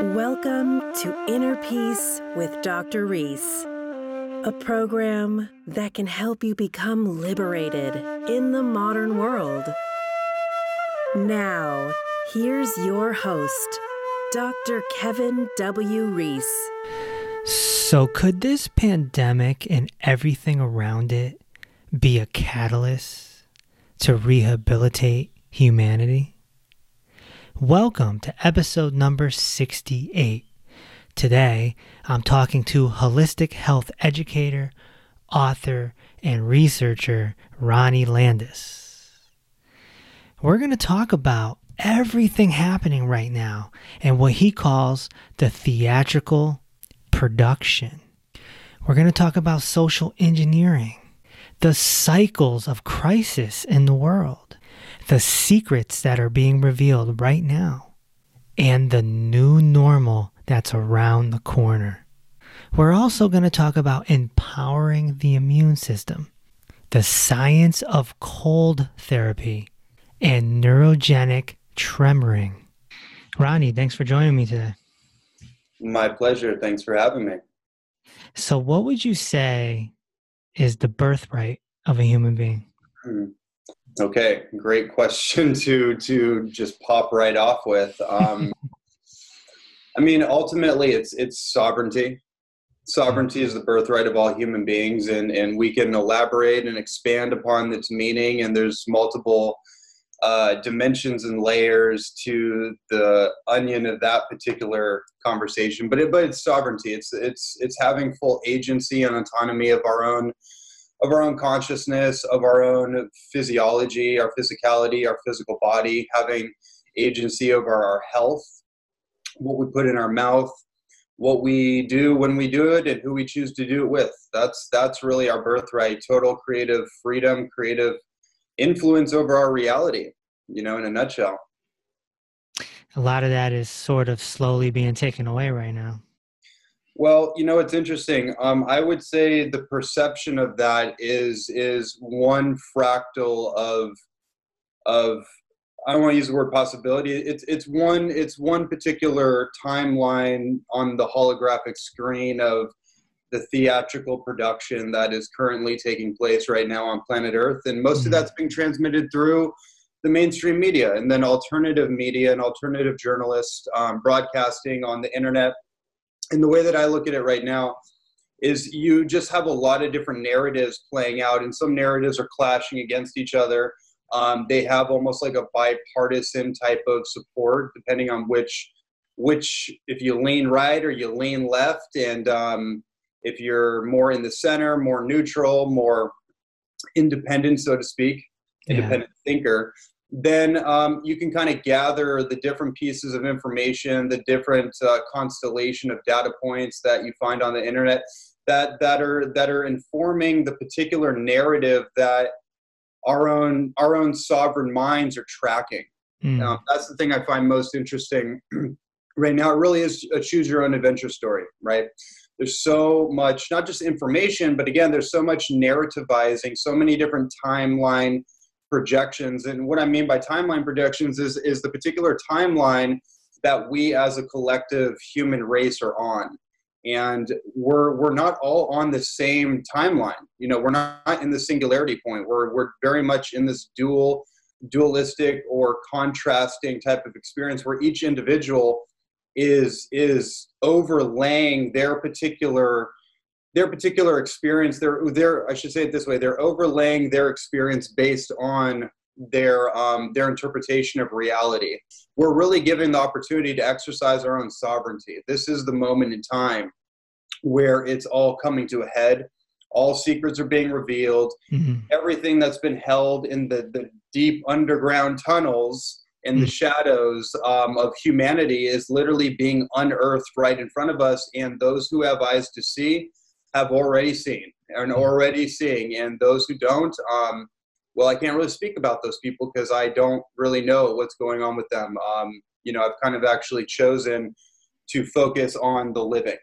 Welcome to Inner Peace with Dr. Reese, a program that can help you become liberated in the modern world. Now, here's your host, Dr. Kevin W. Reese. So, could this pandemic and everything around it be a catalyst to rehabilitate humanity? Welcome to episode number 68. Today, I'm talking to holistic health educator, author, and researcher Ronnie Landis. We're going to talk about everything happening right now and what he calls the theatrical production. We're going to talk about social engineering, the cycles of crisis in the world the secrets that are being revealed right now, and the new normal that's around the corner. We're also going to talk about empowering the immune system, the science of cold therapy, and neurogenic tremoring. Ronnie, thanks for joining me today. My pleasure. Thanks for having me. So, what would you say is the birthright of a human being? Hmm. Okay, great question to to just pop right off with. Um, I mean, ultimately, it's it's sovereignty. Sovereignty is the birthright of all human beings, and and we can elaborate and expand upon its meaning. And there's multiple uh, dimensions and layers to the onion of that particular conversation. But it, but it's sovereignty. It's it's it's having full agency and autonomy of our own of our own consciousness, of our own physiology, our physicality, our physical body, having agency over our health, what we put in our mouth, what we do when we do it, and who we choose to do it with. That's that's really our birthright. Total creative freedom, creative influence over our reality. You know, in a nutshell. A lot of that is sort of slowly being taken away right now. Well, you know, it's interesting. Um, I would say the perception of that is is one fractal of of I don't want to use the word possibility. It's it's one it's one particular timeline on the holographic screen of the theatrical production that is currently taking place right now on planet Earth, and most mm-hmm. of that's being transmitted through the mainstream media, and then alternative media and alternative journalists um, broadcasting on the internet and the way that I look at it right now is you just have a lot of different narratives playing out, and some narratives are clashing against each other. Um, they have almost like a bipartisan type of support, depending on which which if you lean right or you lean left, and um, if you're more in the center, more neutral, more independent, so to speak, independent yeah. thinker, then um, you can kind of gather the different pieces of information, the different uh, constellation of data points that you find on the internet that that are that are informing the particular narrative that our own our own sovereign minds are tracking. Mm. Um, that's the thing I find most interesting right now. It really is a choose your own adventure story, right? There's so much, not just information, but again, there's so much narrativizing, so many different timeline projections. And what I mean by timeline projections is, is the particular timeline that we as a collective human race are on. And we're, we're not all on the same timeline. You know, we're not in the singularity point. We're, we're very much in this dual, dualistic or contrasting type of experience where each individual is, is overlaying their particular their particular experience they're they're i should say it this way they're overlaying their experience based on their um, their interpretation of reality. We're really given the opportunity to exercise our own sovereignty. This is the moment in time where it's all coming to a head. All secrets are being revealed. Mm-hmm. everything that's been held in the, the deep underground tunnels in mm-hmm. the shadows um, of humanity is literally being unearthed right in front of us. And those who have eyes to see have already seen and mm-hmm. already seeing, and those who don't, um, well, I can't really speak about those people because I don't really know what's going on with them. Um, you know, I've kind of actually chosen to focus on the living,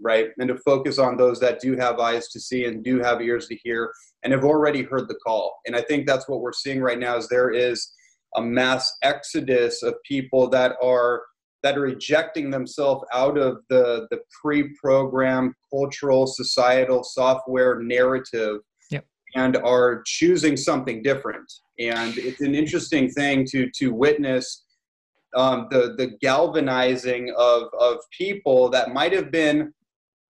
right, and to focus on those that do have eyes to see and do have ears to hear and have already heard the call. And I think that's what we're seeing right now is there is a mass exodus of people that are that are ejecting themselves out of the the pre-programmed cultural societal software narrative Yep. and are choosing something different and it's an interesting thing to to witness um, the the galvanizing of of people that might have been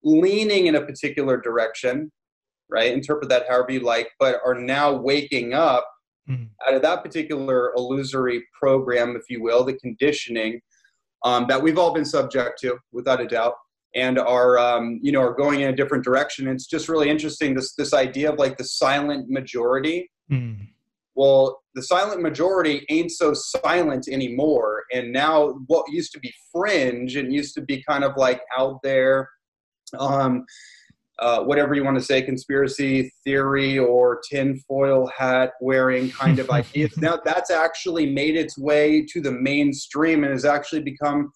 leaning in a particular direction right interpret that however you like but are now waking up Mm. out of that particular illusory program if you will the conditioning um, that we've all been subject to without a doubt and are um, you know are going in a different direction it's just really interesting this this idea of like the silent majority Mm. well the silent majority ain't so silent anymore and now what used to be fringe and used to be kind of like out there um uh, whatever you want to say conspiracy theory or tinfoil hat wearing kind of ideas now that's actually made its way to the mainstream and has actually become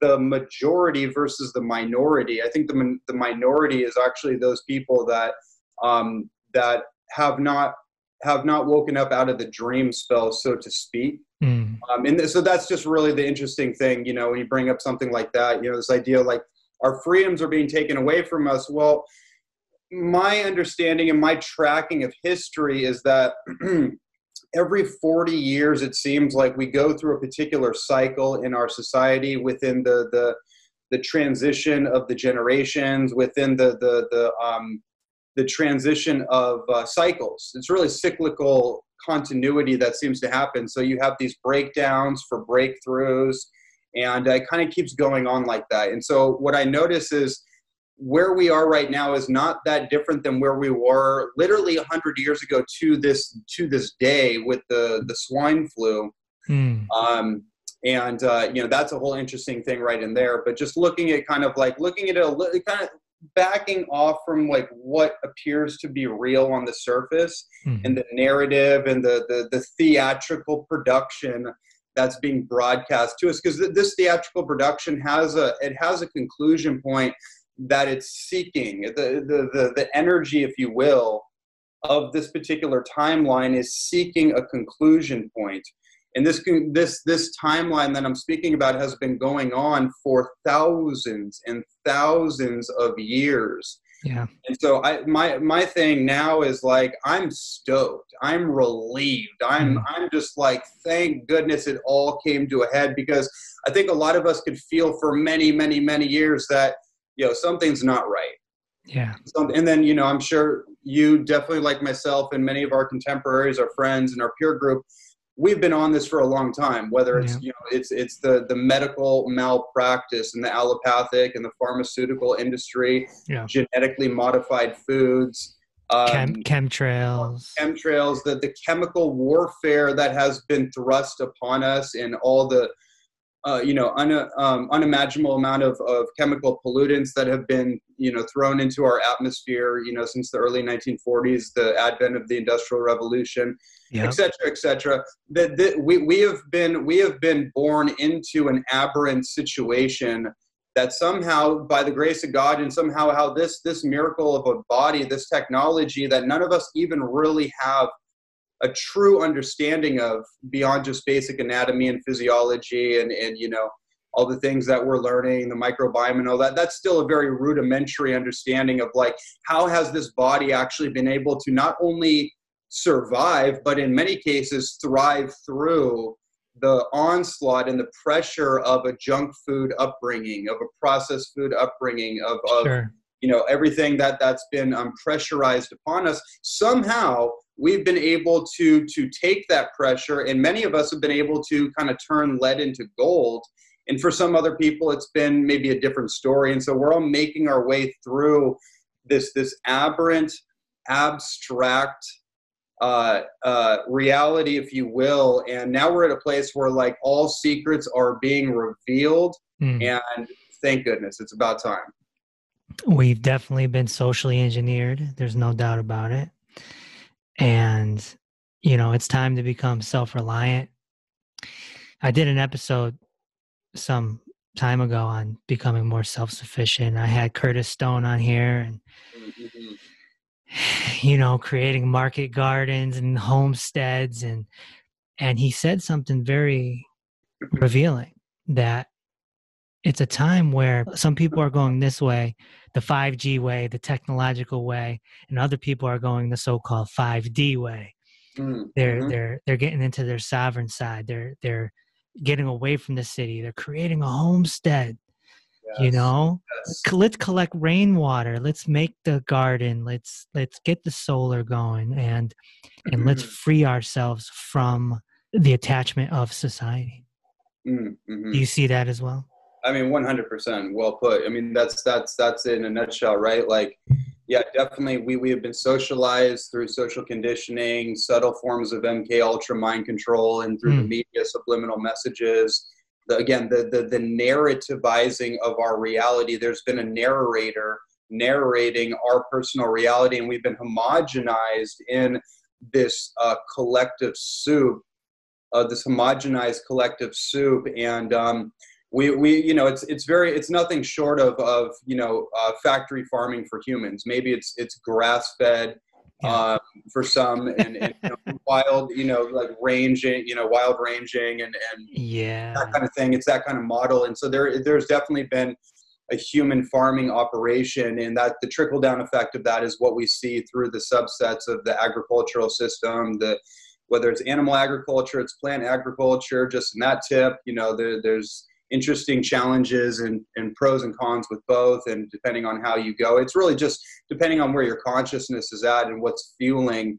the majority versus the minority i think the, the minority is actually those people that um, that have not have not woken up out of the dream spell, so to speak. Mm. Um, and th- so that's just really the interesting thing, you know, when you bring up something like that, you know, this idea like our freedoms are being taken away from us. Well, my understanding and my tracking of history is that every 40 years, it seems like we go through a particular cycle in our society within the, the, the transition of the generations, within the, the, the, um, the transition of uh, cycles. It's really cyclical continuity that seems to happen. So you have these breakdowns for breakthroughs, and it kind of keeps going on like that. And so what I notice is where we are right now is not that different than where we were literally 100 years ago to this to this day with the the swine flu. Mm. Um, and uh, you know that's a whole interesting thing right in there. But just looking at kind of like looking at it a kind of backing off from like what appears to be real on the surface Mm. and the narrative and the the, the theatrical production that's being broadcast to us because th- this theatrical production has a it has a conclusion point that it's seeking the, the the the energy if you will of this particular timeline is seeking a conclusion point and this this this timeline that I'm speaking about has been going on for thousands and thousands of years Yeah. and so I my my thing now is like I'm stoked. I'm relieved. I'm Mm. I'm just like thank goodness it all came to a head because I think a lot of us could feel for many many many years that you know something's not right. Yeah. Some, and then you know I'm sure you definitely like myself and many of our contemporaries, our friends, and our peer group. We've been on this for a long time. Whether it's Yeah. you know it's it's the the medical malpractice and the allopathic and the pharmaceutical industry, Yeah. genetically modified foods, um, Chem- chemtrails. chemtrails, the, the chemical warfare that has been thrust upon us and all the uh, you know un, um, unimaginable amount of, of chemical pollutants that have been you know thrown into our atmosphere you know since the early 1940s the advent of the industrial revolution yeah. et cetera, et cetera. That, that we, we have been we have been born into an aberrant situation that somehow, by the grace of God, and somehow how this this miracle of a body, this technology that none of us even really have a true understanding of beyond just basic anatomy and physiology and and you know all the things that we're learning the microbiome and all that that's still a very rudimentary understanding of like how has this body actually been able to not only survive, but in many cases thrive through the onslaught and the pressure of a junk food upbringing, of a processed food upbringing, of, of Sure. you know everything that that's been um, pressurized upon us. Somehow we've been able to to take that pressure, and many of us have been able to kind of turn lead into gold. And for some other people, it's been maybe a different story. And so we're all making our way through this this aberrant, abstract uh, uh, reality, if you will. And now we're at a place where like all secrets are being revealed, Mm. and thank goodness it's about time. We've definitely been socially engineered. There's no doubt about it. And, you know, it's time to become self reliant. I did an episode some time ago on becoming more self sufficient. I had Curtis Stone on here and, you know, creating market gardens and homesteads and and he said something very revealing that it's a time where some people are going this way, the 5G way, the technological way, and other people are going the so-called 5D way. Mm-hmm. They're they're they're getting into their sovereign side. They're they're getting away from the city. They're creating a homestead. Yes. You know, yes. let's collect rainwater. Let's make the garden. Let's let's get the solar going, and and mm-hmm. let's free ourselves from the attachment of society. Mm-hmm. Do you see that as well? I mean, 100% well put. I mean, that's, that's, that's in a nutshell, right? Like, yeah, definitely. We, we have been socialized through social conditioning, subtle forms of MK Ultra mind control, and through mm. the hmm. media subliminal messages. The, again, the, the, the narrativizing of our reality. There's been a narrator narrating our personal reality, and we've been homogenized in this uh, collective soup, uh, this homogenized collective soup. And, um, we, we you know it's it's very it's nothing short of of you know uh, factory farming for humans. Maybe it's it's grass fed um, for some and, and you know, wild you know like ranging you know wild ranging and and yeah. that kind of thing. It's that kind of model. And so there there's definitely been a human farming operation and that the trickle down effect of that is what we see through the subsets of the agricultural system the whether it's animal agriculture it's plant agriculture just in that tip you know there, there's interesting challenges and, and pros and cons with both and depending on how you go. It's really just depending on where your consciousness is at and what's fueling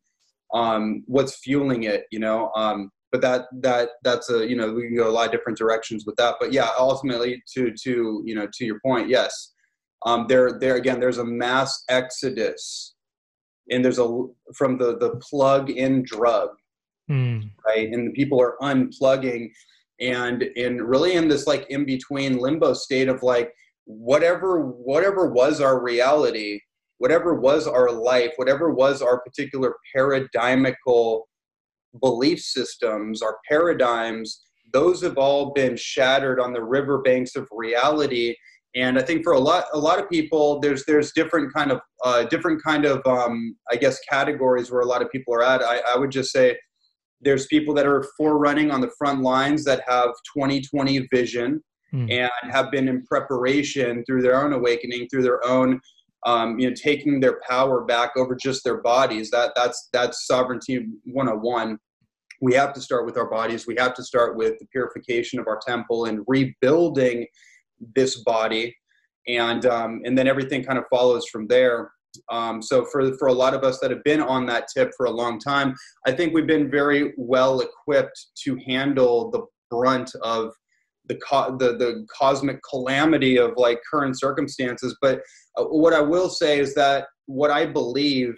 um, what's fueling it you know um, but that that that's a you know we can go a lot of different directions with that. But yeah ultimately to to you know to your point yes. Um, there there again there's a mass exodus and there's a from the the plug in drug mm. right? And the people are unplugging and in really in this like in between limbo state of like whatever whatever was our reality whatever was our life whatever was our particular paradigmical belief systems our paradigms those have all been shattered on the riverbanks of reality. And i think for a lot a lot of people there's there's different kind of uh, different kind of um, i guess categories where a lot of people are at. I, I would just say there's people that are forerunning on the front lines that have 2020 vision mm. and have been in preparation through their own awakening, through their own, um, you know, taking their power back over just their bodies. That that's that's sovereignty 101. We have to start with our bodies. We have to start with the purification of our temple and rebuilding this body, and um, and then everything kind of follows from there. Um, so for for a lot of us that have been on that tip for a long time, I think we've been very well equipped to handle the brunt of the co- the the cosmic calamity of like current circumstances. But uh, what I will say is that what I believe,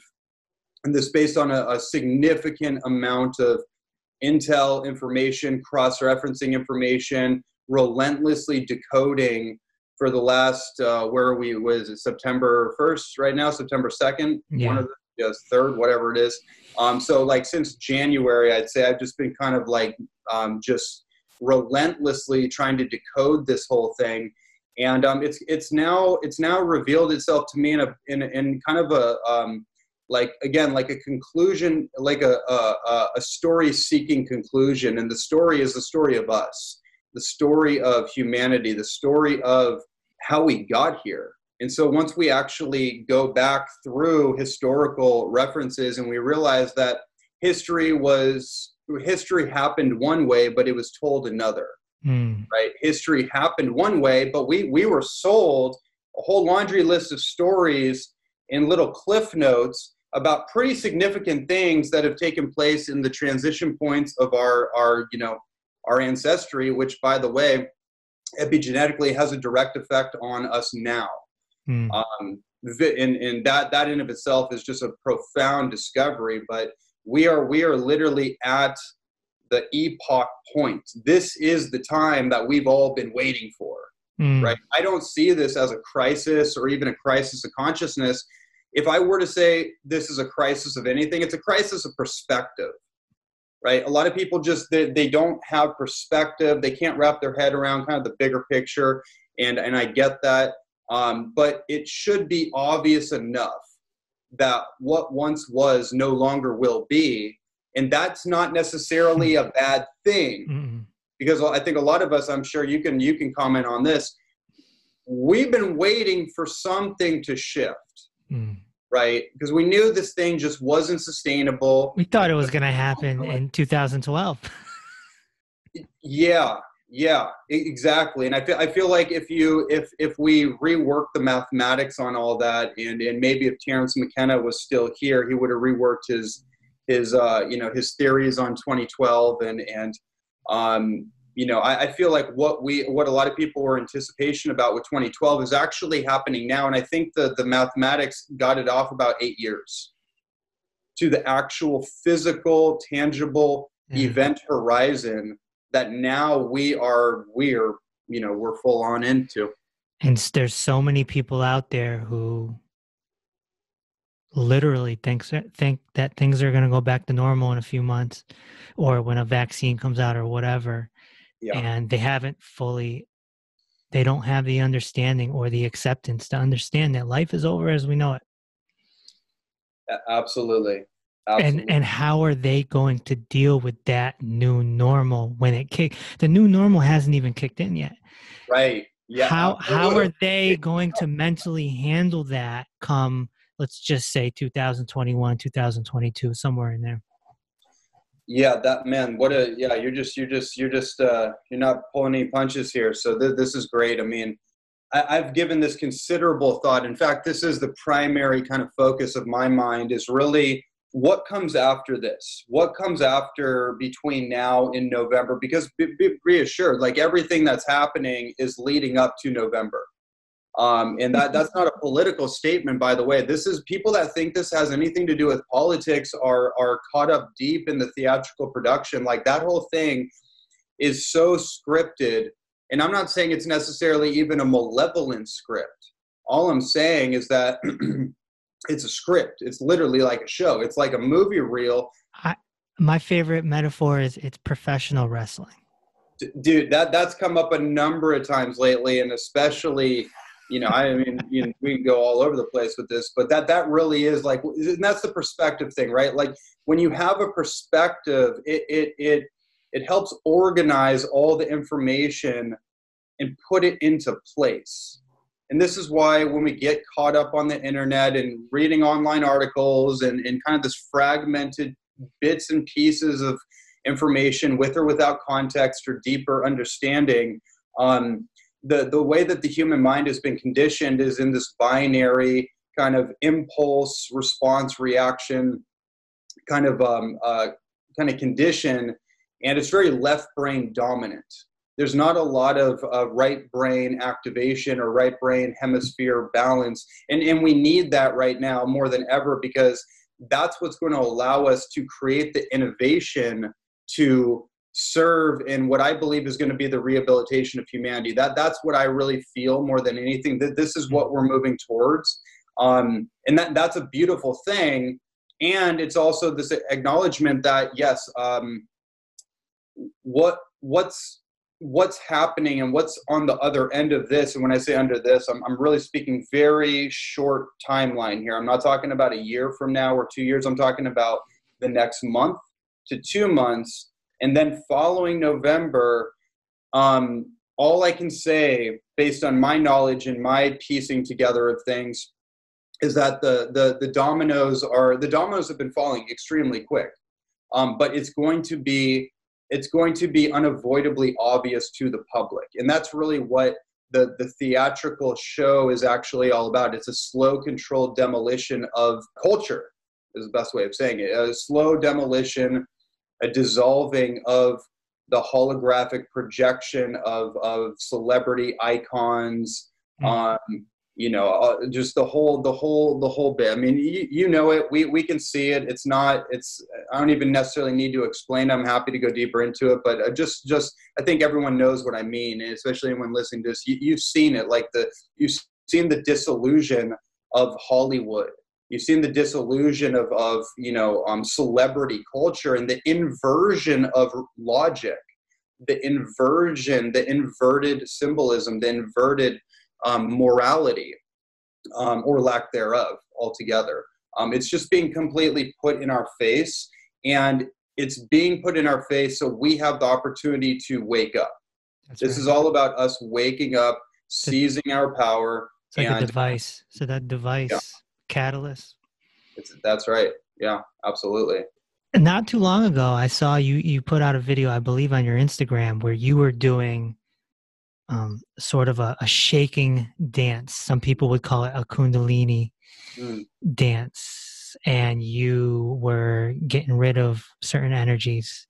and this based on a, a significant amount of intel information, cross referencing information, relentlessly decoding for the last uh, where are we was it September 1st right now September 2nd yeah. one of the yes, third whatever it is. Um, so like since January I'd say I've just been kind of like um, just relentlessly trying to decode this whole thing. And um, it's it's now it's now revealed itself to me in a in, in kind of a um, like again like a conclusion like a, a, a story seeking conclusion. And the story is the story of us the story of humanity the story of how we got here. And so once we actually go back through historical references and we realize that history was history happened one way but it was told another. Mm. Right? History happened one way but we we were sold a whole laundry list of stories and little cliff notes about pretty significant things that have taken place in the transition points of our our you know our ancestry which by the way epigenetically has a direct effect on us now. Mm. Um, and, and that that in of itself is just a profound discovery. But we are we are literally at the epoch point. This is the time that we've all been waiting for. Mm. Right? I don't see this as a crisis or even a crisis of consciousness. If I were to say this is a crisis of anything, it's a crisis of perspective right? A lot of people just they, they don't have perspective. They can't wrap their head around kind of the bigger picture, and and I get that. Um, but it should be obvious enough that what once was no longer will be, and that's not necessarily a bad thing. Mm-hmm. Because I think a lot of us, I'm sure you can you can comment on this. we've been waiting for something to shift. Mm. Right, because we knew this thing just wasn't sustainable. We thought it was going to happen in 2012. yeah, yeah, exactly. And I feel I feel like if you if if we rework the mathematics on all that, and and maybe if Terence McKenna was still here, he would have reworked his his uh, you know his theories on 2012 and and um, you know I, I feel like what we what a lot of people were anticipation about with 2012 is actually happening now, and I think the the mathematics got it off about eight years to the actual physical, tangible mm. event horizon that now we are we're you know we're full on into and there's so many people out there who literally thinks think that things are going to go back to normal in a few months or when a vaccine comes out or whatever yeah. and they haven't fully they don't have the understanding or the acceptance to understand that life is over as we know it absolutely Absolutely. And and how are they going to deal with that new normal when it kick? The new normal hasn't even kicked in yet. Right. Yeah. How how are they going to mentally handle that come let's just say 2021, 2022 somewhere in there? Yeah, that man, what a yeah, you're just you're just you're just uh you're not pulling any punches here. So th- this is great. I mean, I, I've given this considerable thought. In fact, this is the primary kind of focus of my mind is really what comes after this what comes after between now and november because be, be reassured like everything that's happening is leading up to november um, and that that's not a political statement by the way this is people that think this has anything to do with politics are are caught up deep in the theatrical production like that whole thing is so scripted and i'm not saying it's necessarily even a malevolent script all i'm saying is that it's a script. It's literally like a show. It's like a movie reel. I, my favorite metaphor is it's professional wrestling. D- dude, that that's come up a number of times lately, and especially, you know, I mean, you know, we can go all over the place with this, but that that really is like, and that's the perspective thing, right? Like when you have a perspective, it it it it helps organize all the information and put it into place and this is why when we get caught up on the internet and reading online articles and, and kind of this fragmented bits and pieces of information with or without context or deeper understanding, um, the, the way that the human mind has been conditioned is in this binary kind of impulse, response, reaction kind of um, uh, kind of condition, and it's very left brain dominant there's not a lot of uh, right brain activation or right brain hemisphere balance. And, and we need that right now more than ever because that's what's going to allow us to create the innovation to serve in what I believe is going to be the rehabilitation of humanity. That that's what I really feel more than anything. That this is what we're moving towards, um, and that that's a beautiful thing. And it's also this acknowledgement that yes, um, what what's what's happening and what's on the other end of this and when i say under this I'm, I'm really speaking very short timeline here i'm not talking about a year from now or two years i'm talking about the next month to two months and then following november um, all i can say based on my knowledge and my piecing together of things is that the the, the dominoes are the dominoes have been falling extremely quick um, but it's going to be it's going to be unavoidably obvious to the public. And that's really what the, the theatrical show is actually all about. It's a slow, controlled demolition of culture, is the best way of saying it. A slow demolition, a dissolving of the holographic projection of, of celebrity icons, mm. um, you know uh, just the whole the whole the whole bit. I mean you, you know it. We, we can see it. It's not it's i don't even necessarily need to explain. I'm happy to go deeper into it but uh, just just i think everyone knows what i mean especially when listening to this. You, you've seen it like the you've seen the disillusion of hollywood you've seen the disillusion of, of you know um, celebrity culture and the inversion of logic the inversion the inverted symbolism the inverted um, morality um, or lack thereof altogether. Um, it's just being completely put in our face, and it's being put in our face so we have the opportunity to wake up. That's this right. is all about us waking up seizing our power. It's like a and device. So that device catalyst. it's, that's right. Yeah, absolutely. Not too long ago, I saw you. You put out a video, I believe, on your Instagram where you were doing um, sort of a, a shaking dance. Some people would call it a kundalini Mm. dance, and you were getting rid of certain energies.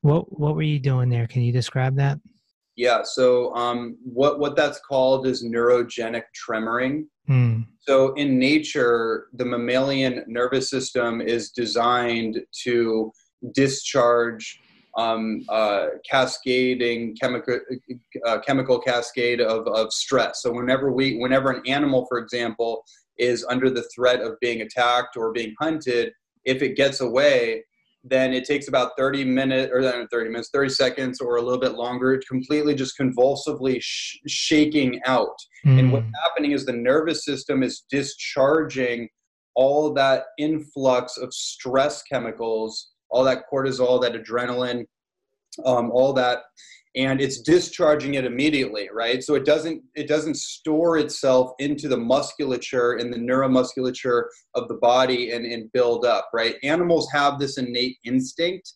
What What were you doing there? Can you describe that? Yeah. So um, what what that's called is neurogenic tremoring. Hmm. So in nature, the mammalian nervous system is designed to discharge um, uh, cascading chemical uh, chemical cascade of, of stress. So whenever we whenever an animal, for example, is under the threat of being attacked or being hunted, if it gets away, then it takes about 30 minutes or 30 minutes, 30 seconds or a little bit longer, completely just convulsively sh- shaking out. And what's Hmm. happening is the nervous system is discharging all that influx of stress chemicals, all that cortisol, that adrenaline, um, all that, and it's discharging it immediately, right? So it doesn't it doesn't store itself into the musculature and the neuromusculature of the body and, and build up, right? Animals have this innate instinct,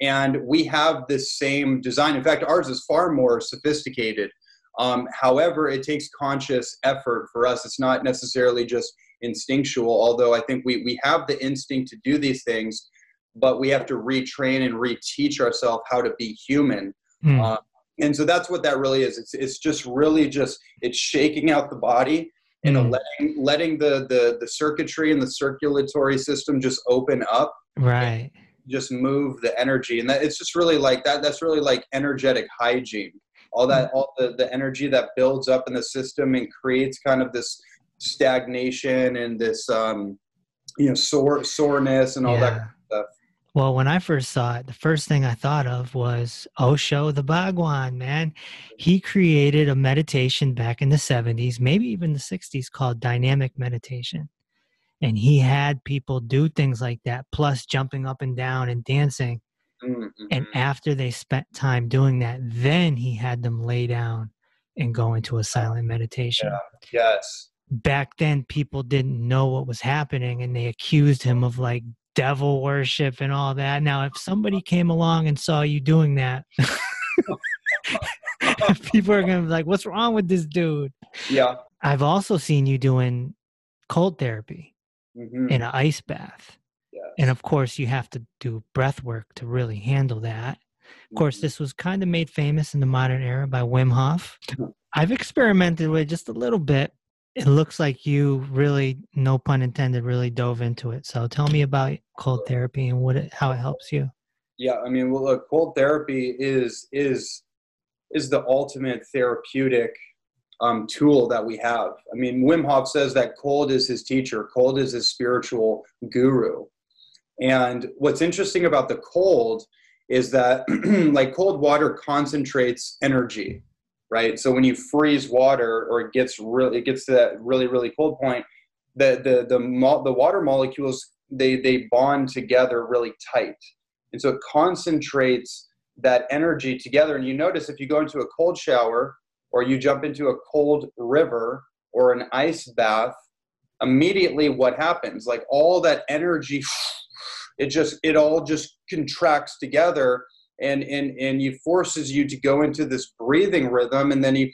and we have this same design. In fact, ours is far more sophisticated. Um, however, it takes conscious effort for us. It's not necessarily just instinctual, although I think we, we have the instinct to do these things, but we have to retrain and reteach ourselves how to be human. Hmm. Uh, and so that's what that really is. It's, it's just really just, it's shaking out the body and Mm. letting, letting the, the, the circuitry and the circulatory system just open up right. just move the energy and that it's just really like that that's really like energetic hygiene all that all the, the energy that builds up in the system and creates kind of this stagnation and this um you know sore soreness and all that Yeah. stuff. Well, when I first saw it, the first thing I thought of was Osho the Bhagwan, man. He created a meditation back in the 70s, maybe even the 60s, called dynamic meditation. And he had people do things like that, plus jumping up and down and dancing. Mm, And after they spent time doing that, then he had them lay down and go into a silent meditation. yes Back then, people didn't know what was happening and they accused him of like devil worship and all that. Now, if somebody came along and saw you doing that, people are going to be like, what's wrong with this dude? yeah I've also seen you doing cold therapy Mhm. in an ice bath. Yes. And of course, you have to do breath work to really handle that. Of course, Mhm. this was kind of made famous in the modern era by Wim Hof. I've experimented with it just a little bit. It looks like you really, no pun intended, really dove into it. So tell me about cold therapy and what it, how it helps you. Yeah, I mean, well, look, cold therapy is is is the ultimate therapeutic um, tool that we have. I mean, Wim Hof says that cold is his teacher, cold is his spiritual guru. And what's interesting about the cold is that, like, cold water concentrates energy, right? So when you freeze water, or it gets really, it gets to that really, really cold point, the the the mo- the water molecules they they bond together really tight. And so it concentrates that energy together. And you notice if you go into a cold shower or you jump into a cold river or an ice bath immediately what happens? Like all that energy it just it all just contracts together and and and you forces you to go into this breathing rhythm and then you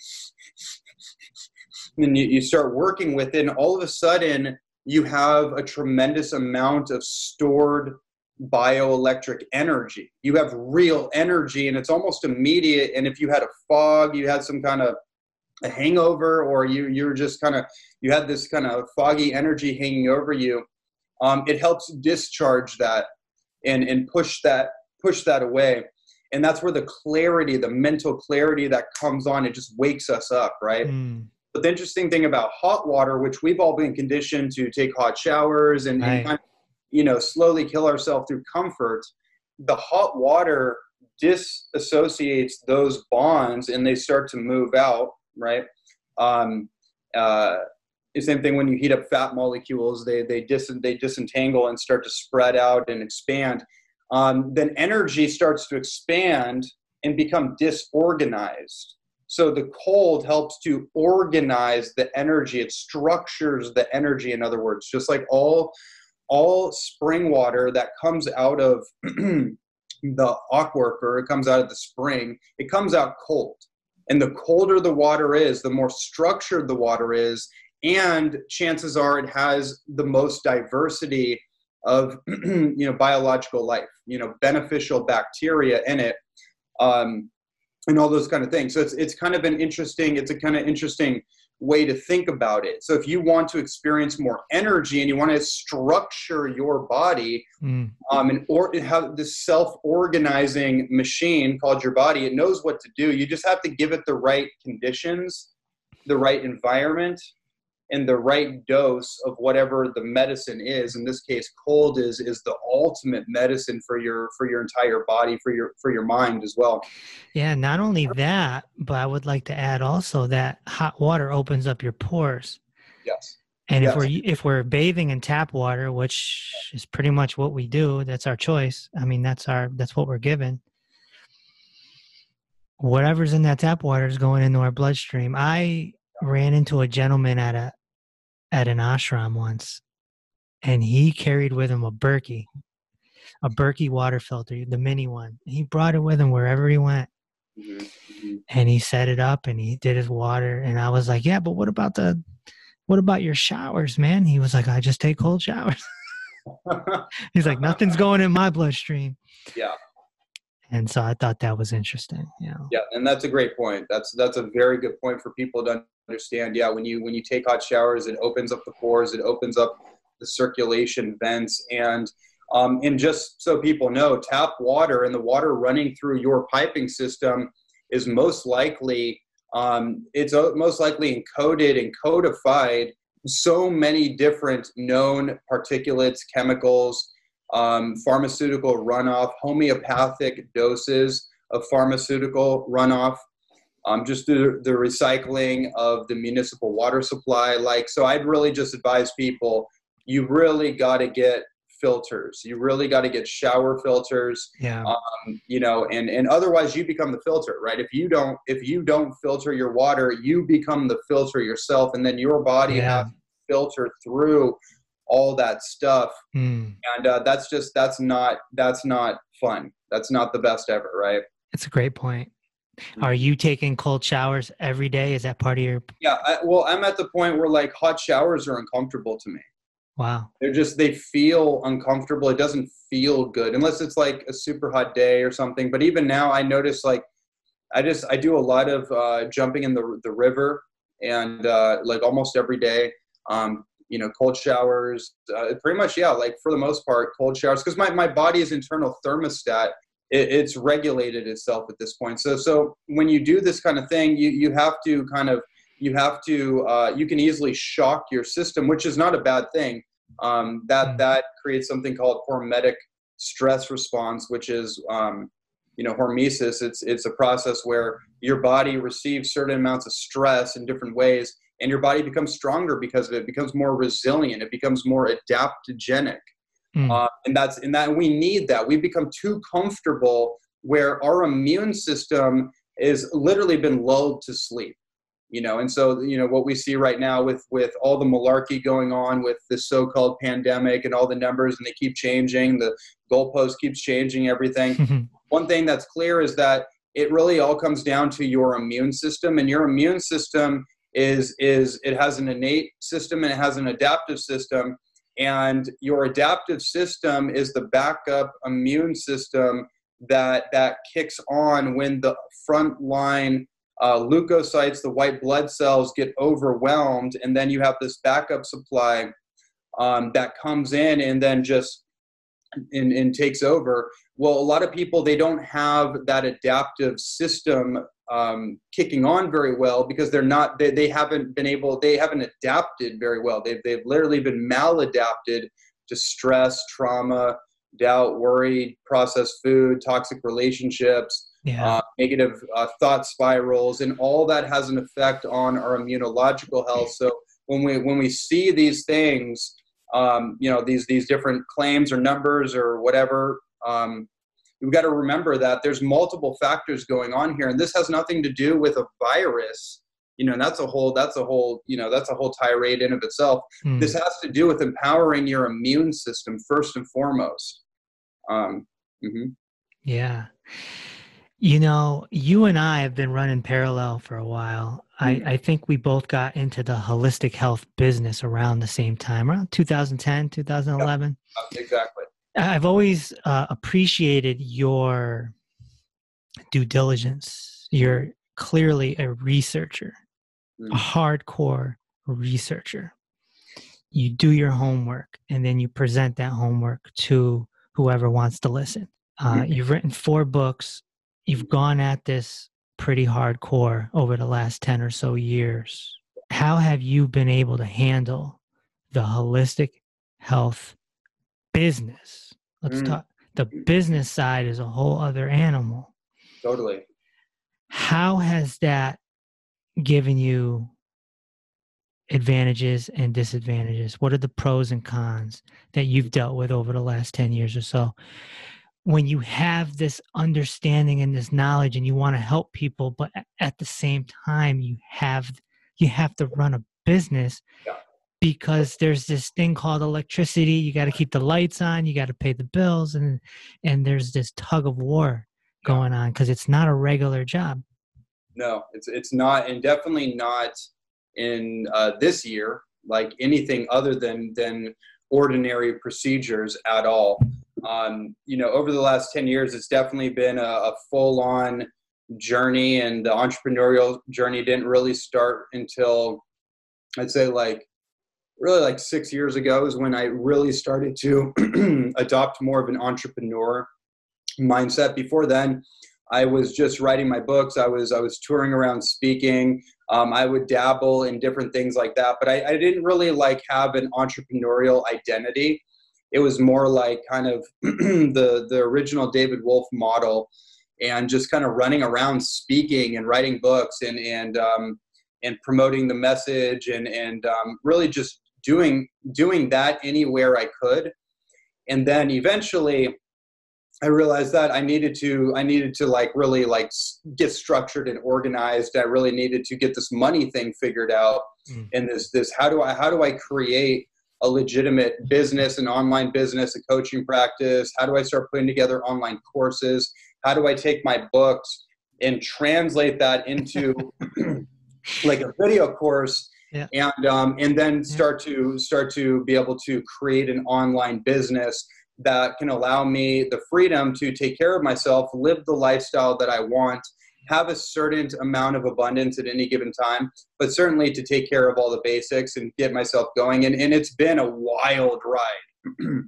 and you, you start working with it and all of a sudden you have a tremendous amount of stored bioelectric energy. You have real energy and it's almost immediate. And if you had a fog, you had some kind of a hangover, or you you're just kind of you had this kind of foggy energy hanging over you, um, it helps discharge that and and push that push that away. And that's where the clarity, the mental clarity that comes on, it just wakes us up, right? Mm, But the interesting thing about hot water, which we've all been conditioned to take hot showers and, and kind of, you know, slowly kill ourselves through comfort, the hot water disassociates those bonds and they start to move out, right? Um, uh, the same thing when you heat up fat molecules, they they dis they disentangle and start to spread out and expand. Um, then energy starts to expand and become disorganized. So the cold helps to organize the energy. It structures the energy. In other words, just like all all spring water that comes out of the aquifer, it comes out of the spring. It comes out cold, and the colder the water is, the more structured the water is, and chances are it has the most diversity of you know biological life, you know beneficial bacteria in it. Um, and all those kind of things. So it's it's kind of an interesting it's a kind of interesting way to think about it. So if you want to experience more energy and you want to structure your body, mm. um, and or have this self-organizing machine called your body, it knows what to do. You just have to give it the right conditions, the right environment, and the right dose of whatever the medicine is. In this case cold is is the ultimate medicine for your for your entire body for your for your mind as well. Yeah not only that but i would like to add also that hot water opens up your pores. Yes. And yes. if we're if we're bathing in tap water which is pretty much what we do that's our choice. I mean that's our that's what we're given. Whatever's in that tap water is going into our bloodstream. I ran into a gentleman at a at an ashram once, and he carried with him a Berkey, a Berkey water filter, the mini one. He brought it with him wherever he went. Mm-hmm, mm-hmm. And he set it up and he did his water. And I was like, Yeah, but what about the what about your showers, man? He was like, I just take cold showers. He's like, Nothing's going in my bloodstream. Yeah and so i thought that was interesting yeah. Yeah and that's a great point. That's that's a very good point for people to understand. Yeah when you when you take hot showers it opens up the pores it opens up the circulation vents and um, and just so people know tap water and the water running through your piping system is most likely um, it's most likely encoded and codified so many different known particulates chemicals um, pharmaceutical runoff, homeopathic doses of pharmaceutical runoff, um, just the, the recycling of the municipal water supply. Like, so I'd really just advise people you really got to get filters. You really got to get shower filters. Yeah. Um, you know, and and otherwise you become the filter, right? If you don't if you don't filter your water, you become the filter yourself, and then your body yeah. has to filter through all that stuff. Mm. and uh, that's just that's not that's not fun. That's not the best ever right? That's a great point. Hmm. are you taking cold showers every day? Is that part of your yeah I, well i'm at the point where like hot showers are uncomfortable to me. Wow. They're just they feel uncomfortable. It doesn't feel good unless it's like a super hot day or something. But even now i notice like i just i do a lot of uh, jumping in the, the river and uh, like almost every day. Um, you know cold showers uh, pretty much yeah like for the most part cold showers because my, my body's internal thermostat it, it's regulated itself at this point. So so when you do this kind of thing you you have to kind of you have to uh, you can easily shock your system which is not a bad thing. Um, that mm. that creates something called hormetic stress response which is um, you know hormesis. It's it's a process where your body receives certain amounts of stress in different ways and your body becomes stronger because of it, it becomes more resilient it becomes more adaptogenic. Mm. uh, and that's and that we need that. We become too comfortable where our immune system is literally been lulled to sleep you know? And so you know what we see right now with with all the malarkey going on with this so-called pandemic and all the numbers and they keep changing the goalpost keeps changing everything. One thing that's clear is that it really all comes down to your immune system and your immune system is is it has an innate system and it has an adaptive system. And your adaptive system is the backup immune system that that kicks on when the front line uh, leukocytes the white blood cells get overwhelmed. And then you have this backup supply um, that comes in and then just and, and takes over. Well a lot of people they don't have that adaptive system um, kicking on very well because they're not they, they haven't been able they haven't adapted very well they've, they've literally been maladapted to stress trauma doubt worry processed food toxic relationships yeah. uh, negative uh, thought spirals and all that has an effect on our immunological health so when we when we see these things um, you know these these different claims or numbers or whatever um, we've got to remember that there's multiple factors going on here and this has nothing to do with a virus. You know that's a whole that's a whole you know that's a whole tirade in of itself. Mm. this has to do with empowering your immune system first and foremost. Um, mm-hmm. yeah. You know you and i have been running parallel for a while. I, I think we both got into the holistic health business around the same time around 2010 2011 yeah, exactly i've always uh, appreciated your due diligence you're clearly a researcher mm. a hardcore researcher. You do your homework and then you present that homework to whoever wants to listen. Uh, mm-hmm. You've written four books. You've gone at this pretty hardcore over the last 10 or so years. How have you been able to handle the holistic health business? Let's mm. talk. The business side is a whole other animal. Totally. How has that given you advantages and disadvantages? What are the pros and cons that you've dealt with over the last 10 years or so? When you have this understanding and this knowledge and you want to help people, but at the same time you have you have to run a business yeah. Because there's this thing called electricity. You got to keep the lights on, you got to pay the bills and and there's this tug of war going on because it's not a regular job no, it's it's not, and definitely not in uh, this year like anything other than than ordinary procedures at all. Um, you know, over the last ten years, it's definitely been a, a full on journey, and the entrepreneurial journey didn't really start until I'd say like really like six years ago is when I really started to adopt more of an entrepreneur mindset. Before then, I was just writing my books. I was I was touring around speaking. Um, I would dabble in different things like that, but I, I didn't really like have an entrepreneurial identity. It was more like kind of the the original David Wolfe model, and just kind of running around speaking and writing books and and um, and promoting the message and and um, really just doing doing that anywhere I could. And then eventually, I realized that I needed to I needed to like really like get structured and organized. I really needed to get this money thing figured out mm. and this this how do I how do I create a legitimate business, an online business, a coaching practice? How do I start putting together online courses? How do I take my books and translate that into like a video course yeah. and um, and then start to start to be able to create an online business that can allow me the freedom to take care of myself, live the lifestyle that I want, have a certain amount of abundance at any given time, but certainly to take care of all the basics and get myself going. And, and it's been a wild ride.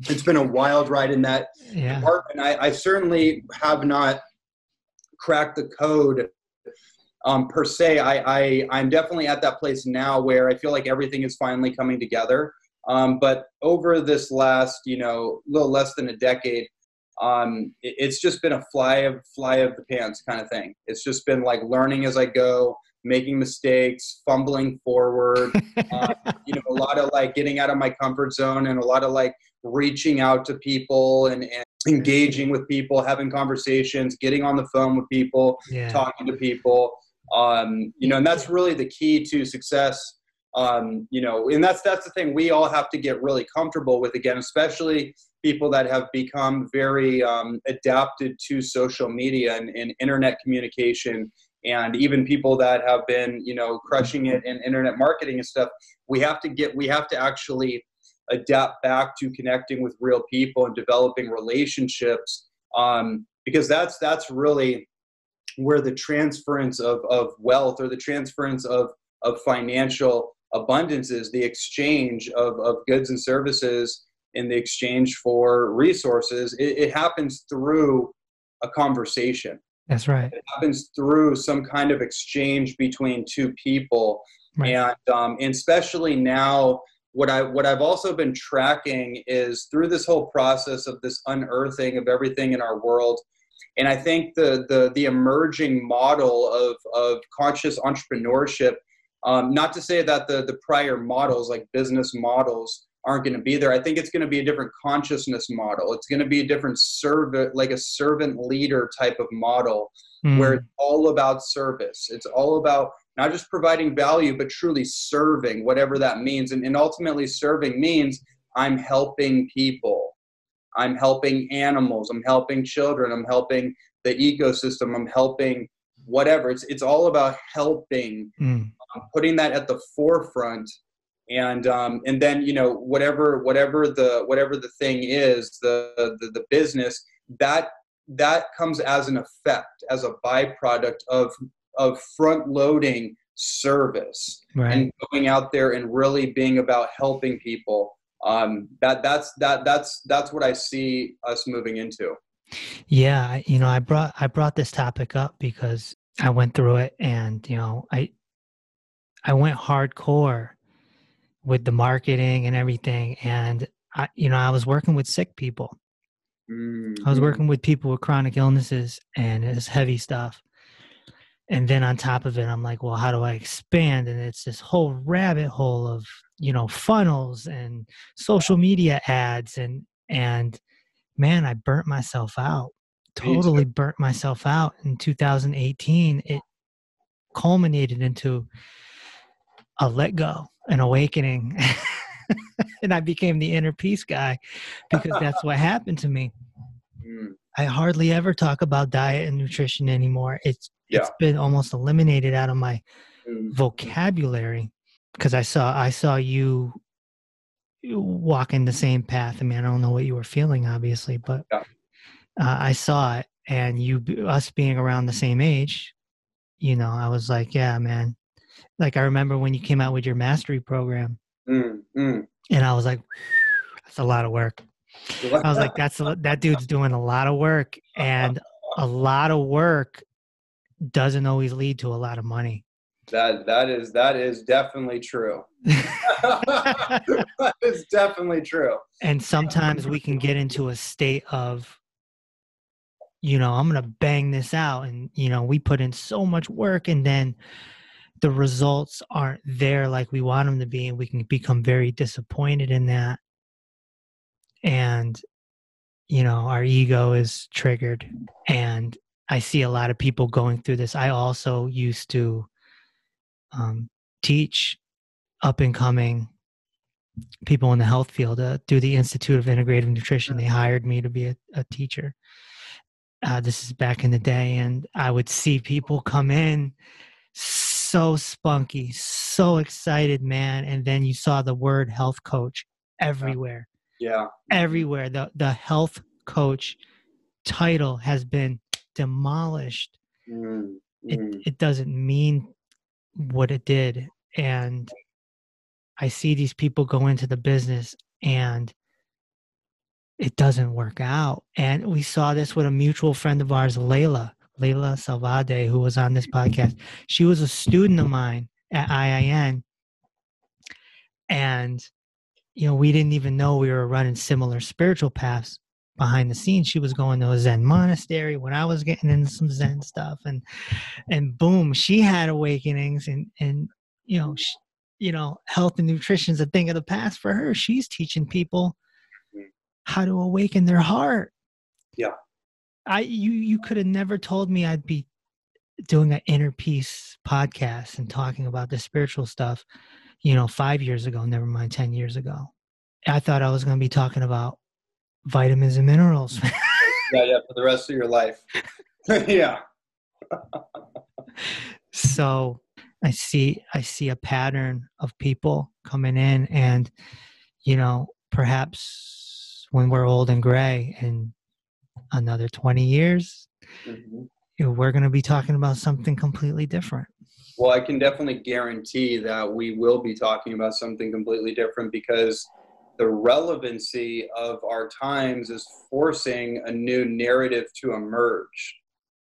it's been a wild ride in that yeah. department. I, I certainly have not cracked the code um, per se. I, I, I'm definitely at that place now where I feel like everything is finally coming together. Um, but over this last, you know, little less than a decade, um, it, it's just been a fly of fly of the pants kind of thing. It's just been like learning as I go, making mistakes, fumbling forward. uh, you know, a lot of like getting out of my comfort zone and a lot of like reaching out to people and, and engaging with people, having conversations, getting on the phone with people, yeah. talking to people. Um, you know, and that's really the key to success um, you know and that's that's the thing we all have to get really comfortable with again especially people that have become very um, adapted to social media and, and, internet communication and even people that have been you know crushing it in internet marketing and stuff. We have to get we have to actually adapt back to connecting with real people and developing relationships um, because that's that's really where the transference of, of wealth or the transference of of financial abundance is the exchange of, of goods and services in the exchange for resources it, it, happens through a conversation. That's right. It happens through some kind of exchange between two people. Right. and um, and especially now what i what i've also been tracking is through this whole process of this unearthing of everything in our world and i think the the the emerging model of of conscious entrepreneurship um, not to say that the the prior models, like business models, aren't going to be there. I think it's going to be a different consciousness model. It's going to be a different servant, like a servant leader type of model mm. where it's all about service. It's all about not just providing value, but truly serving, whatever that means. And, and ultimately, serving means I'm helping people. I'm helping animals. I'm helping children. I'm helping the ecosystem. I'm helping whatever. It's, it's all about helping, mm. um, putting that at the forefront and um, and then you know whatever whatever the whatever the thing is the, the the business that that comes as an effect as a byproduct of of front loading service right. and going out there and really being about helping people um, that that's that that's that's what i see us moving into yeah you know i brought i brought this topic up because i went through it and you know i i went hardcore with the marketing and everything. And I, you know, I was working with sick people. Mm-hmm. I was mm-hmm. working with people with chronic illnesses and it's heavy stuff. And then on top of it, I'm like, well, how do I expand? And it's this whole rabbit hole of, you know, funnels and social media ads and and man, I burnt myself out. Totally burnt myself out in 2018. It culminated into a let go an awakening and i became the inner peace guy because that's what happened to me. I hardly ever talk about diet and nutrition anymore it's yeah. it's been almost eliminated out of my mm. vocabulary because i saw i saw you walking the same path i mean i don't know what you were feeling obviously but yeah. uh, i saw it and you us being around the same age you know i was like yeah man like I remember when you came out with your mastery program, mm, mm. and I was like, "That's a lot of work." I was like, "That's a, that dude's doing a lot of work, and a lot of work doesn't always lead to a lot of money." That that is that is definitely true. that is definitely true. And sometimes we can get into a state of you know, I'm going to bang this out and you know, we put in so much work and then the results aren't there like we want them to be and we can become very disappointed in that and you know our ego is triggered and i see a lot of people going through this i also used to um, teach up and coming people in the health field uh, through the institute of integrative nutrition they hired me to be a, a teacher uh, this is back in the day and i would see people come in so spunky, so excited, man. And then you saw the word health coach everywhere. Yeah. Everywhere. The the health coach title has been demolished. Mm, It mm. it doesn't mean what it did. And I see these people go into the business and it doesn't work out. And we saw this with a mutual friend of ours, Layla. Layla Salvade, who was on this podcast. She was a student of mine at IIN. And, you know, we didn't even know we were running similar spiritual paths behind the scenes. She was going to a Zen monastery when I was getting into some Zen stuff. And, and boom, she had awakenings and, and, you know, she, you know, health and nutrition is a thing of the past for her. She's teaching people mm-hmm. how to awaken their heart. Yeah. I you you could have never told me I'd be doing an inner peace podcast and talking about the spiritual stuff, you know, five years ago, never mind 10 years ago. I thought I was going to be talking about vitamins and minerals. yeah, yeah, for the rest of your life. yeah. so I see I see a pattern of people coming in and you know, perhaps when we're old and gray in another 20 years, mm-hmm. you know, we're going to be talking about something completely different. Well, I can definitely guarantee that we will be talking about something completely different because the relevancy of our times is forcing a new narrative to emerge.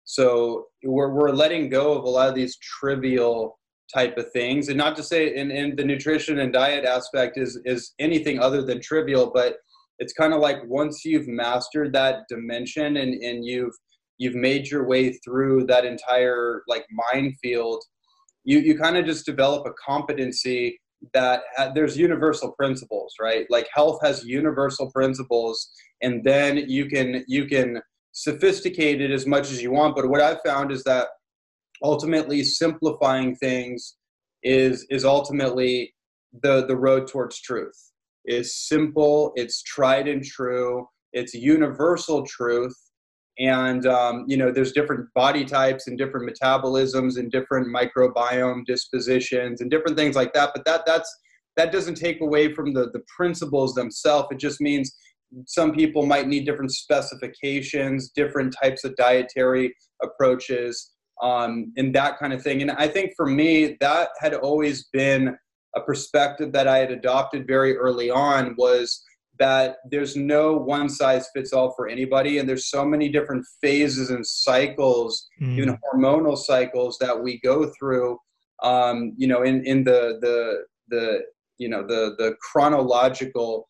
So we're, we're letting go of a lot of these trivial type of things and not to say in, in the nutrition and diet aspect is is anything other than trivial but it's kind of like once you've mastered that dimension and, and you've you've made your way through that entire like minefield you you kind of just develop a competency that there's universal principles right? Like health has universal principles and then you can you can sophisticate it as much as you want but what i've found is that ultimately simplifying things is is ultimately the the road towards truth. Is simple it's tried and true it's universal truth and um, you know there's different body types and different metabolisms and different microbiome dispositions and different things like that but that that's that doesn't take away from the the principles themselves. It just means some people might need different specifications different types of dietary approaches um, and that kind of thing. And i think for me that had always been a perspective that i had adopted very early on was that there's no one size fits all for anybody and there's so many different phases and cycles mm. even hormonal cycles that we go through um, you know in, in the the the you know the the chronological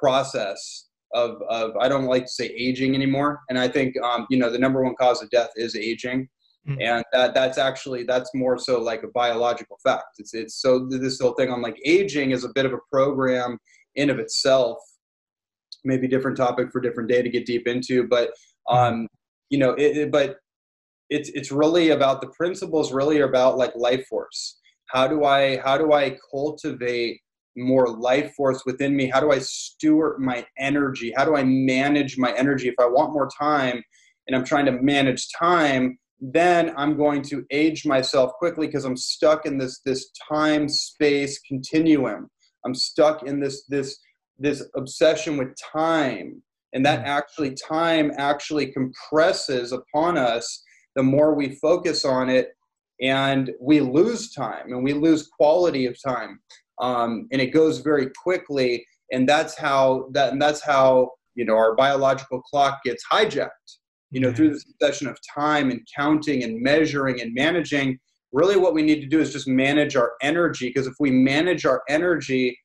process of of I don't like to say aging anymore and I think um, you know the number one cause of death is aging mm. and that that's actually that's more so like a biological fact it's it's so this whole thing on like aging is a bit of a program in of itself maybe different topic for different day to get deep into but mm-hmm. um you know it, it, but it's it's really about the principles really about like life force. How do i how do i cultivate more life force within me? How do i steward my energy? How do i manage my energy? If i want more time and i'm trying to manage time then i'm going to age myself quickly because i'm stuck in this this time space continuum. I'm stuck in this this this obsession with time and that mm. actually time actually compresses upon us the more we focus on it and we lose time and we lose quality of time um, and it goes very quickly and that's how that and that's how you know our biological clock gets hijacked you know through this obsession of time and counting and measuring and managing really what we need to do is just manage our energy because if we manage our energy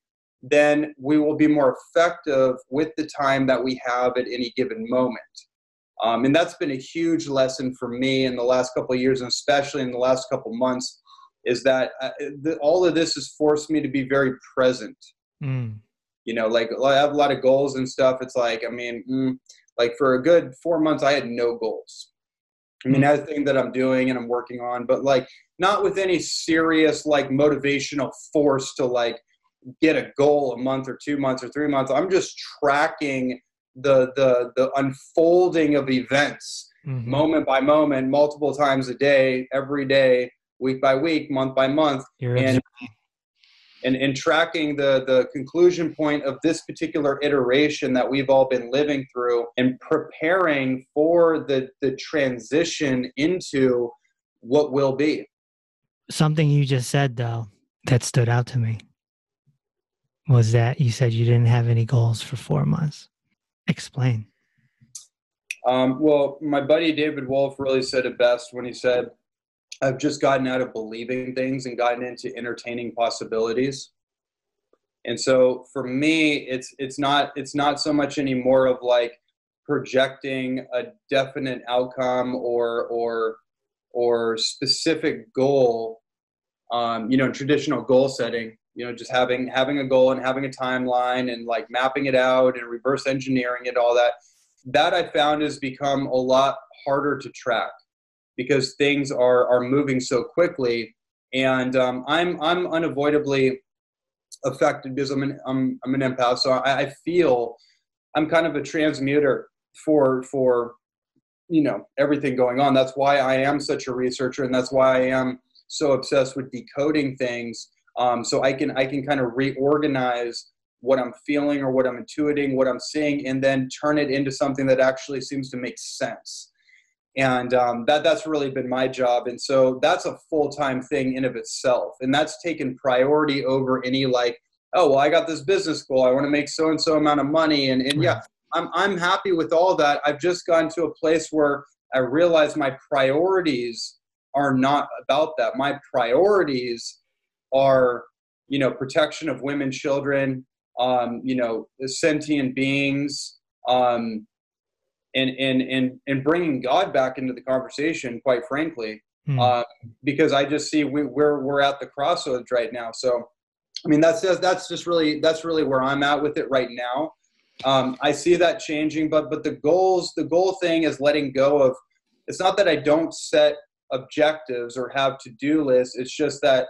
then we will be more effective with the time that we have at any given moment. Um, and that's been a huge lesson for me in the last couple of years, and especially in the last couple of months, is that uh, the, all of this has forced me to be very present. Mm. You know, like I have a lot of goals and stuff. It's like, I mean, mm, like for a good four months, I had no goals. I mean, mm. that's the thing that I'm doing and I'm working on, but like not with any serious like motivational force to like get a goal a month or two months or three months. I'm just tracking the the the unfolding of events mm-hmm. moment by moment, multiple times a day, every day, week by week, month by month, You're and and, and tracking the the conclusion point of this particular iteration that we've all been living through and preparing for the the transition into what will be something you just said though that stood out to me was that you said you didn't have any goals for four months. Explain. Um, well, my buddy David Wolfe really said it best when he said, I've just gotten out of believing things and gotten into entertaining possibilities. And so for me, it's it's not it's not so much anymore of like projecting a definite outcome or or or specific goal. Um, you know, traditional goal setting you know just having having a goal and having a timeline and like mapping it out and reverse engineering it all that that i found has become a lot harder to track because things are are moving so quickly. And um, i'm i'm unavoidably affected because i'm an i'm, I'm an empath. So I, I feel i'm kind of a transmuter for for you know everything going on. That's why i am such a researcher and that's why i am so obsessed with decoding things um, so I can I can kind of reorganize what I'm feeling or what I'm intuiting, what I'm seeing, and then turn it into something that actually seems to make sense. And um, that that's really been my job. And so that's a full time thing in of itself, and that's taken priority over any like, oh well, I got this business goal, I want to make so and so amount of money, and and yeah, I'm I'm happy with all that. I've just gotten to a place where I realize my priorities are not about that. My priorities are you know protection of women children um, you know sentient beings um, and, and and and bringing god back into the conversation quite frankly hmm. uh, because i just see we, we're we're at the crossroads right now so I mean, that's that's just really that's really where I'm at with it right now. Um, I see that changing, but but the goals the goal thing is letting go of. It's not that I don't set objectives or have to do lists. It's just that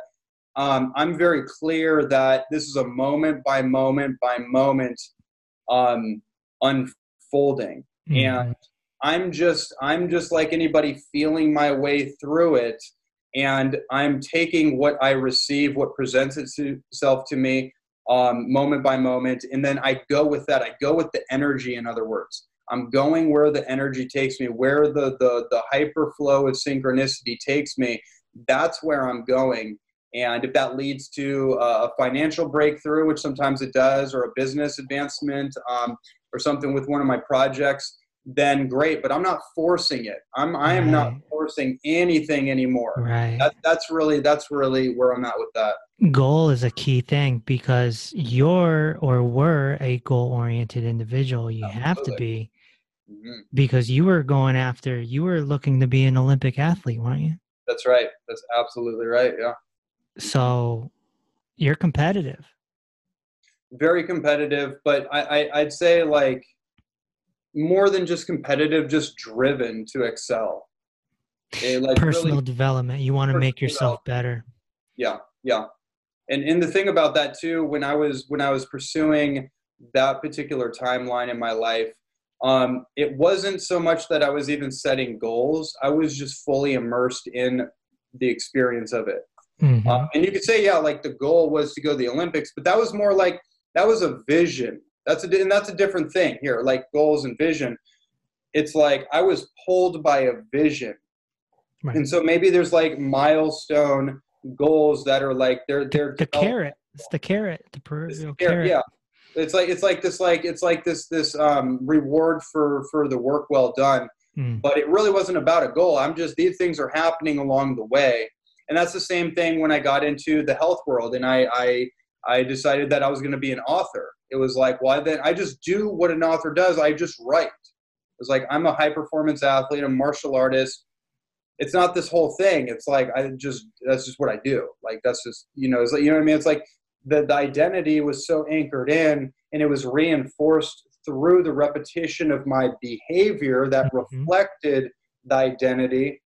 um, I'm very clear that this is a moment by moment by moment um, unfolding, mm-hmm. and I'm just I'm just like anybody feeling my way through it and I'm taking what I receive, what presents itself to me um, moment by moment, and then I go with that. I go with the energy, in other words. I'm going where the energy takes me, where the, the, the hyper flow of synchronicity takes me. That's where I'm going. And if that leads to a financial breakthrough, which sometimes it does, or a business advancement, um, or something with one of my projects, then great. But I'm not forcing it. I'm I am right. not forcing anything anymore. Right. That, that's really that's really where I'm at with that. Goal is a key thing because you're or were a goal oriented individual. You Absolutely. have to be mm-hmm. because you were going after you were looking to be an Olympic athlete, weren't you? That's right. That's absolutely right. Yeah. So you're competitive. Very competitive, but I, I I'd say like more than just competitive, just driven to excel. like personal really, development. You want to make yourself better. Yeah, yeah. And and the thing about that too, when I was when I was pursuing that particular timeline in my life, um, it wasn't so much that I was even setting goals. I was just fully immersed in the experience of it. Mm-hmm. Um, and you could say, yeah, like the goal was to go to the Olympics, but that was more like that was a vision. That's a and that's a different thing here, like goals and vision. It's like I was pulled by a vision Right. And so maybe there's like milestone goals that are like they're they're the, the carrot. It's the carrot. The proverbial carrot. Yeah. It's like it's like this like it's like this this um, reward for for the work well done. Mm. But it really wasn't about a goal. I'm just these things are happening along the way, and that's the same thing when I got into the health world and I I I decided that I was going to be an author. It was like why then I just do what an author does. I just write. It was like I'm a high performance athlete, a martial artist it's not this whole thing. It's like I just that's just what I do. Like that's just you know, it's like you know what I mean. It's like the, the identity was so anchored in, and it was reinforced through the repetition of my behavior that mm-hmm. reflected the identity.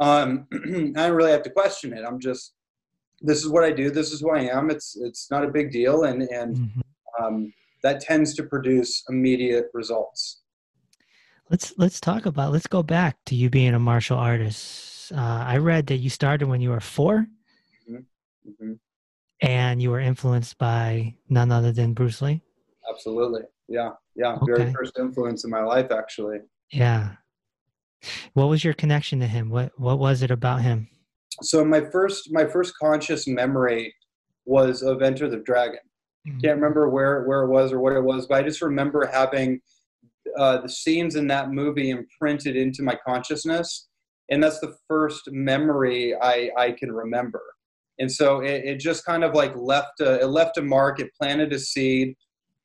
Um, I don't really have to question it. I'm just this is what I do. This is who I am. It's it's not a big deal, and and mm-hmm. um, that tends to produce immediate results. Let's let's talk about. Let's go back to you being a martial artist. Uh, I read that you started when you were 4 mm-hmm. Mm-hmm. and you were influenced by none other than Bruce Lee. Absolutely, yeah, yeah. Okay. Very first influence in my life, actually. Yeah. What was your connection to him? What What was it about him? So my first my first conscious memory was of Enter the Dragon. Mm-hmm. Can't remember where where it was or what it was, but I just remember having uh, the scenes in that movie imprinted into my consciousness, and that's the first memory I, I can remember. And so it, it just kind of like left a, it left a mark. It planted a seed,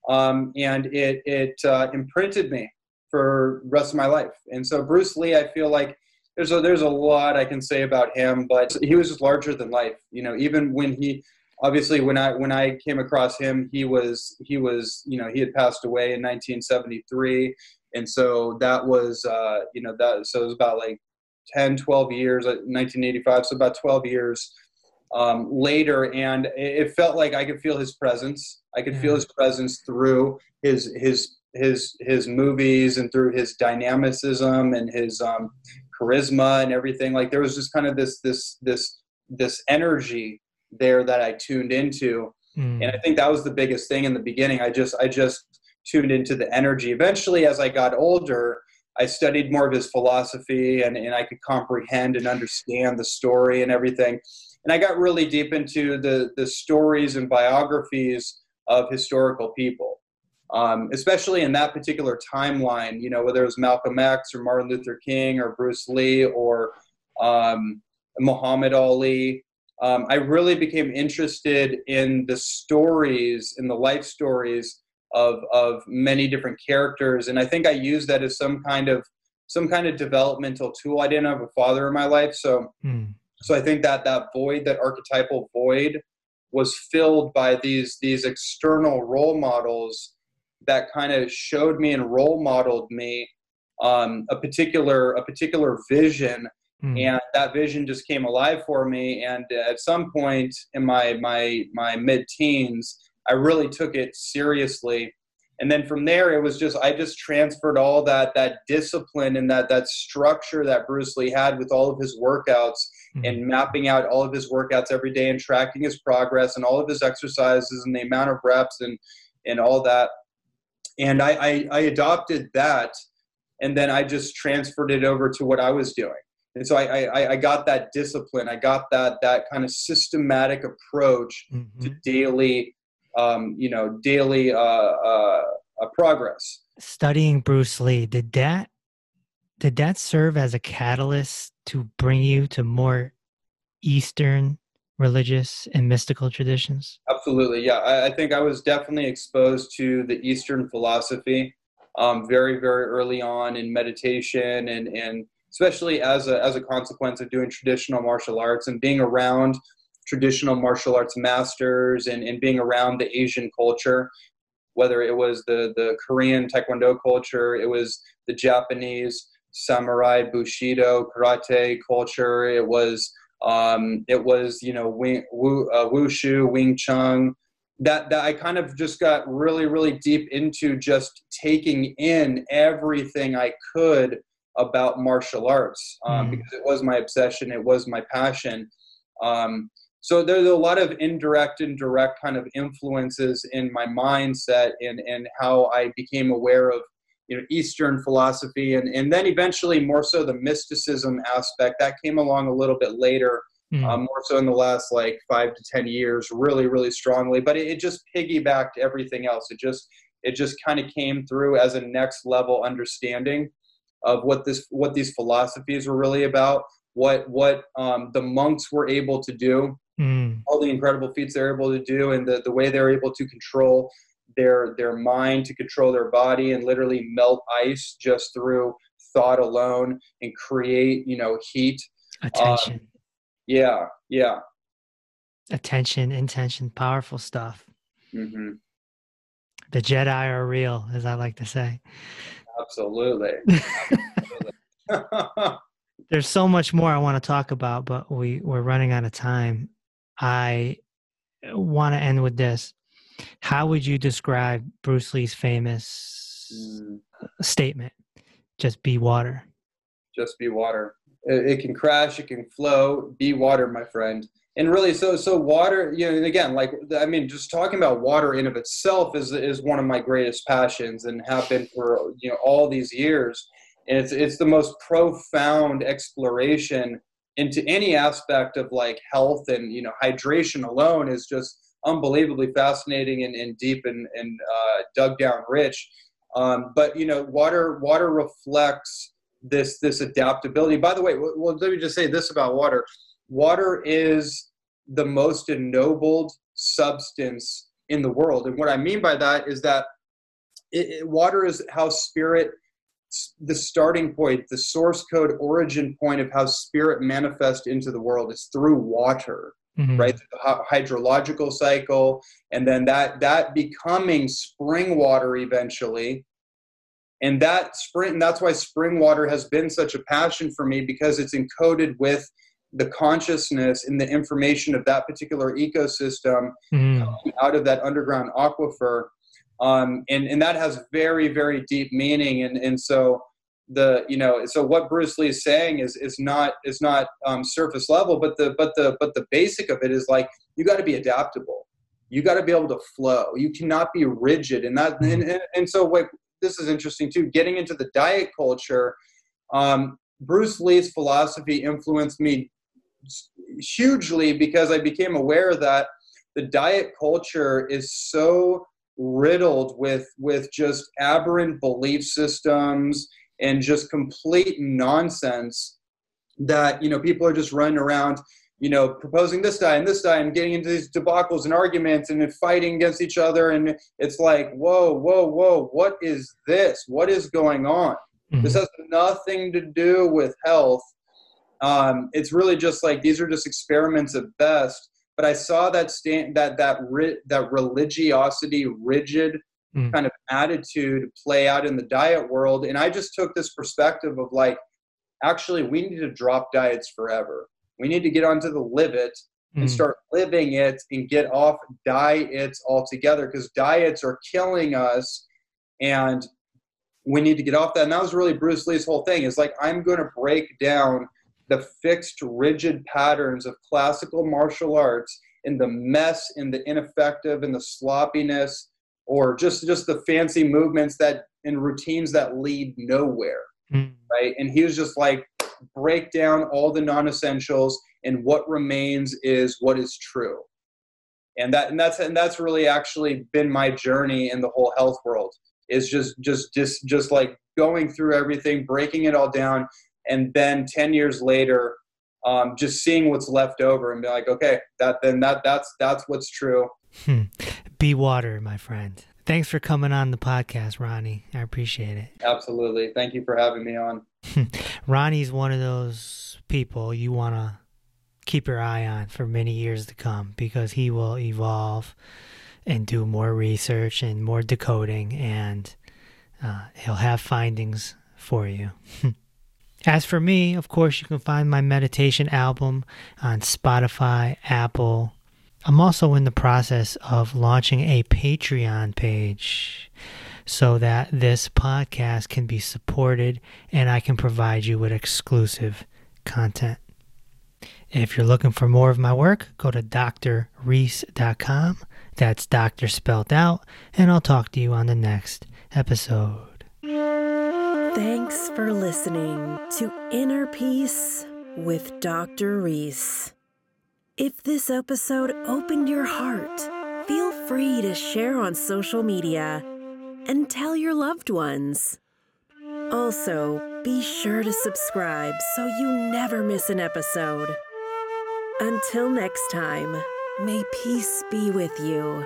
um, and it it uh, imprinted me for rest of my life. And so Bruce Lee, I feel like there's a there's a lot I can say about him, but he was just larger than life. You know, even when he obviously when i when i came across him he was he was you know he had passed away in 1973 and so that was uh you know that so it was about like 10 12 years 1985 uh, so about 12 years um, later and it felt like i could feel his presence i could feel his presence through his his his his movies and through his dynamicism and his um, charisma and everything like there was just kind of this this this this energy there that I tuned into. Mm. And I think that was the biggest thing in the beginning. I just I just tuned into the energy. Eventually as I got older, I studied more of his philosophy and, and I could comprehend and understand the story and everything. And I got really deep into the, the stories and biographies of historical people, um, especially in that particular timeline, you know, whether it was Malcolm X or Martin Luther King or Bruce Lee or um, Muhammad Ali um, I really became interested in the stories, in the life stories of of many different characters, and I think I used that as some kind of some kind of developmental tool. I didn't have a father in my life, so mm. so I think that that void, that archetypal void, was filled by these these external role models that kind of showed me and role modeled me um, a particular a particular vision mm. and that vision just came alive for me and at some point in my my my mid teens i really took it seriously and then from there it was just i just transferred all that that discipline and that that structure that bruce lee had with all of his workouts mm-hmm. and mapping out all of his workouts every day and tracking his progress and all of his exercises and the amount of reps and and all that and i i, I adopted that and then i just transferred it over to what i was doing and so I, I, I got that discipline. I got that that kind of systematic approach mm-hmm. to daily um, you know, daily uh, uh, uh, progress. Studying Bruce Lee did that did that serve as a catalyst to bring you to more Eastern religious and mystical traditions? Absolutely, yeah. I, I think I was definitely exposed to the Eastern philosophy um, very, very early on in meditation and and especially as a as a consequence of doing traditional martial arts and being around traditional martial arts masters and, and being around the Asian culture, whether it was the, the Korean Taekwondo culture, it was the Japanese samurai Bushido karate culture, it was um, it was you know wing, wu, uh, wushu, Wing Chun. That that I kind of just got really really deep into just taking in everything I could about martial arts um, mm. because it was my obsession, it was my passion. Um, so there's a lot of indirect and direct kind of influences in my mindset and, and how I became aware of you know Eastern philosophy and, and then eventually more so the mysticism aspect that came along a little bit later mm. um, more so in the last like five to ten years really really strongly but it, it just piggybacked everything else it just it just kind of came through as a next level understanding of what this what these philosophies were really about what what um, the monks were able to do mm. all the incredible feats they're able to do and the, the way they're able to control their their mind to control their body and literally melt ice just through thought alone and create you know heat. Attention. Um, yeah yeah. Attention intention powerful stuff. Mm-hmm. the jedi are real as i like to say. Absolutely, absolutely. there's so much more i want to talk about but we we're running out of time. I want to end with this. How would you describe Bruce Lee's famous mm. statement? Just be water. Just be water. It, it, can crash, it can flow. Be water, my friend. And really, so so water. You know, and again, like I mean, just talking about water in of itself is is one of my greatest passions, and have been for you know all these years. And it's it's the most profound exploration into any aspect of like health and you know hydration alone is just unbelievably fascinating and, and deep and, and uh, dug down rich. Um, but you know water water reflects this this adaptability. By the way well let me just say this about water. Water is the most ennobled substance in the world. And what i mean by that is that it, it, water is how spirit the starting point, the source code origin point of how spirit manifests into the world. Is through water, mm-hmm. right? The hydrological cycle, and then that that becoming spring water eventually. And that spring, and that's why spring water has been such a passion for me because it's encoded with the consciousness and the information of that particular ecosystem mm. out of that underground aquifer um, and and that has very very deep meaning and and so the you know so what Bruce Lee is saying is is not is not um, surface level but the but the but the basic of it is like you got to be adaptable. You got to be able to flow. You cannot be rigid. And that and, and, and so what this is interesting too. Getting into the diet culture um, Bruce Lee's philosophy influenced me hugely because I became aware that the diet culture is so riddled with with just aberrant belief systems and just complete nonsense that you know people are just running around you know proposing this diet and this diet and getting into these debacles and arguments and fighting against each other. And it's like whoa whoa whoa what is this? What is going on? Mm-hmm. this has nothing to do with health. Um, it's really just like these are just experiments at best. But I saw that stand that that ri- that religiosity, rigid Mm. kind of attitude play out in the diet world, and I just took this perspective of like, actually, we need to drop diets forever. We need to get onto the live it and Mm. start living it and get off diets altogether because diets are killing us and we need to get off that and that was really bruce lee's whole thing is like i'm going to break down the fixed rigid patterns of classical martial arts and the mess and the ineffective and the sloppiness or just just the fancy movements that and routines that lead nowhere Mm. right? And he was just like, break down all the non-essentials, and what remains is what is true. And that and that's and that's really actually been my journey in the whole health world. Is just just just just like going through everything, breaking it all down, and then ten years later, um, just seeing what's left over and be like, okay, that then that that's that's what's true. Hmm. Be water, my friend. Thanks for coming on the podcast, Ronnie. I appreciate it. Absolutely. Thank you for having me on. Ronnie's one of those people you want to keep your eye on for many years to come because he will evolve and do more research and more decoding, and uh, he'll have findings for you. As for me, of course, you can find my meditation album on Spotify, Apple. I'm also in the process of launching a Patreon page so that this podcast can be supported and I can provide you with exclusive content. If you're looking for more of my work, go to drreese.com. That's doctor spelled out, and I'll talk to you on the next episode. Thanks for listening to Inner Peace with Dr. Reese. If this episode opened your heart, feel free to share on social media and tell your loved ones. Also, be sure to subscribe so you never miss an episode. Until next time, may peace be with you.